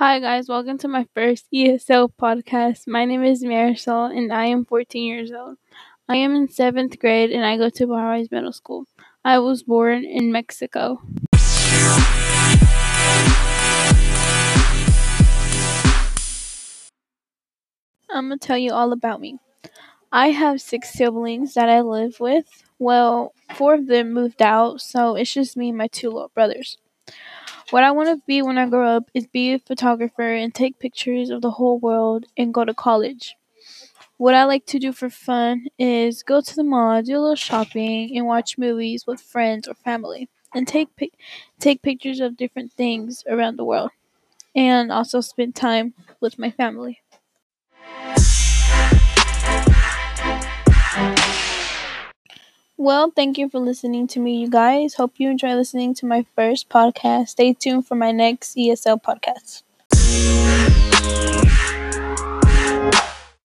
Hi, guys. Welcome to my first ESL podcast. My name is Marisol, and I am 14 years old. I am in seventh grade, and I go to Bahra's Middle School. I was born in Mexico. I'm going to tell you all about me. I have six siblings that I live with. Well, four of them moved out, so it's just me and my two little brothers. What I want to be when I grow up is be a photographer and take pictures of the whole world and go to college. What I like to do for fun is go to the mall, do a little shopping, and watch movies with friends or family, and take take pictures of different things around the world, and also spend time with my family. Well, thank you for listening to me, you guys. Hope you enjoy listening to my first podcast. Stay tuned for my next ESL podcast.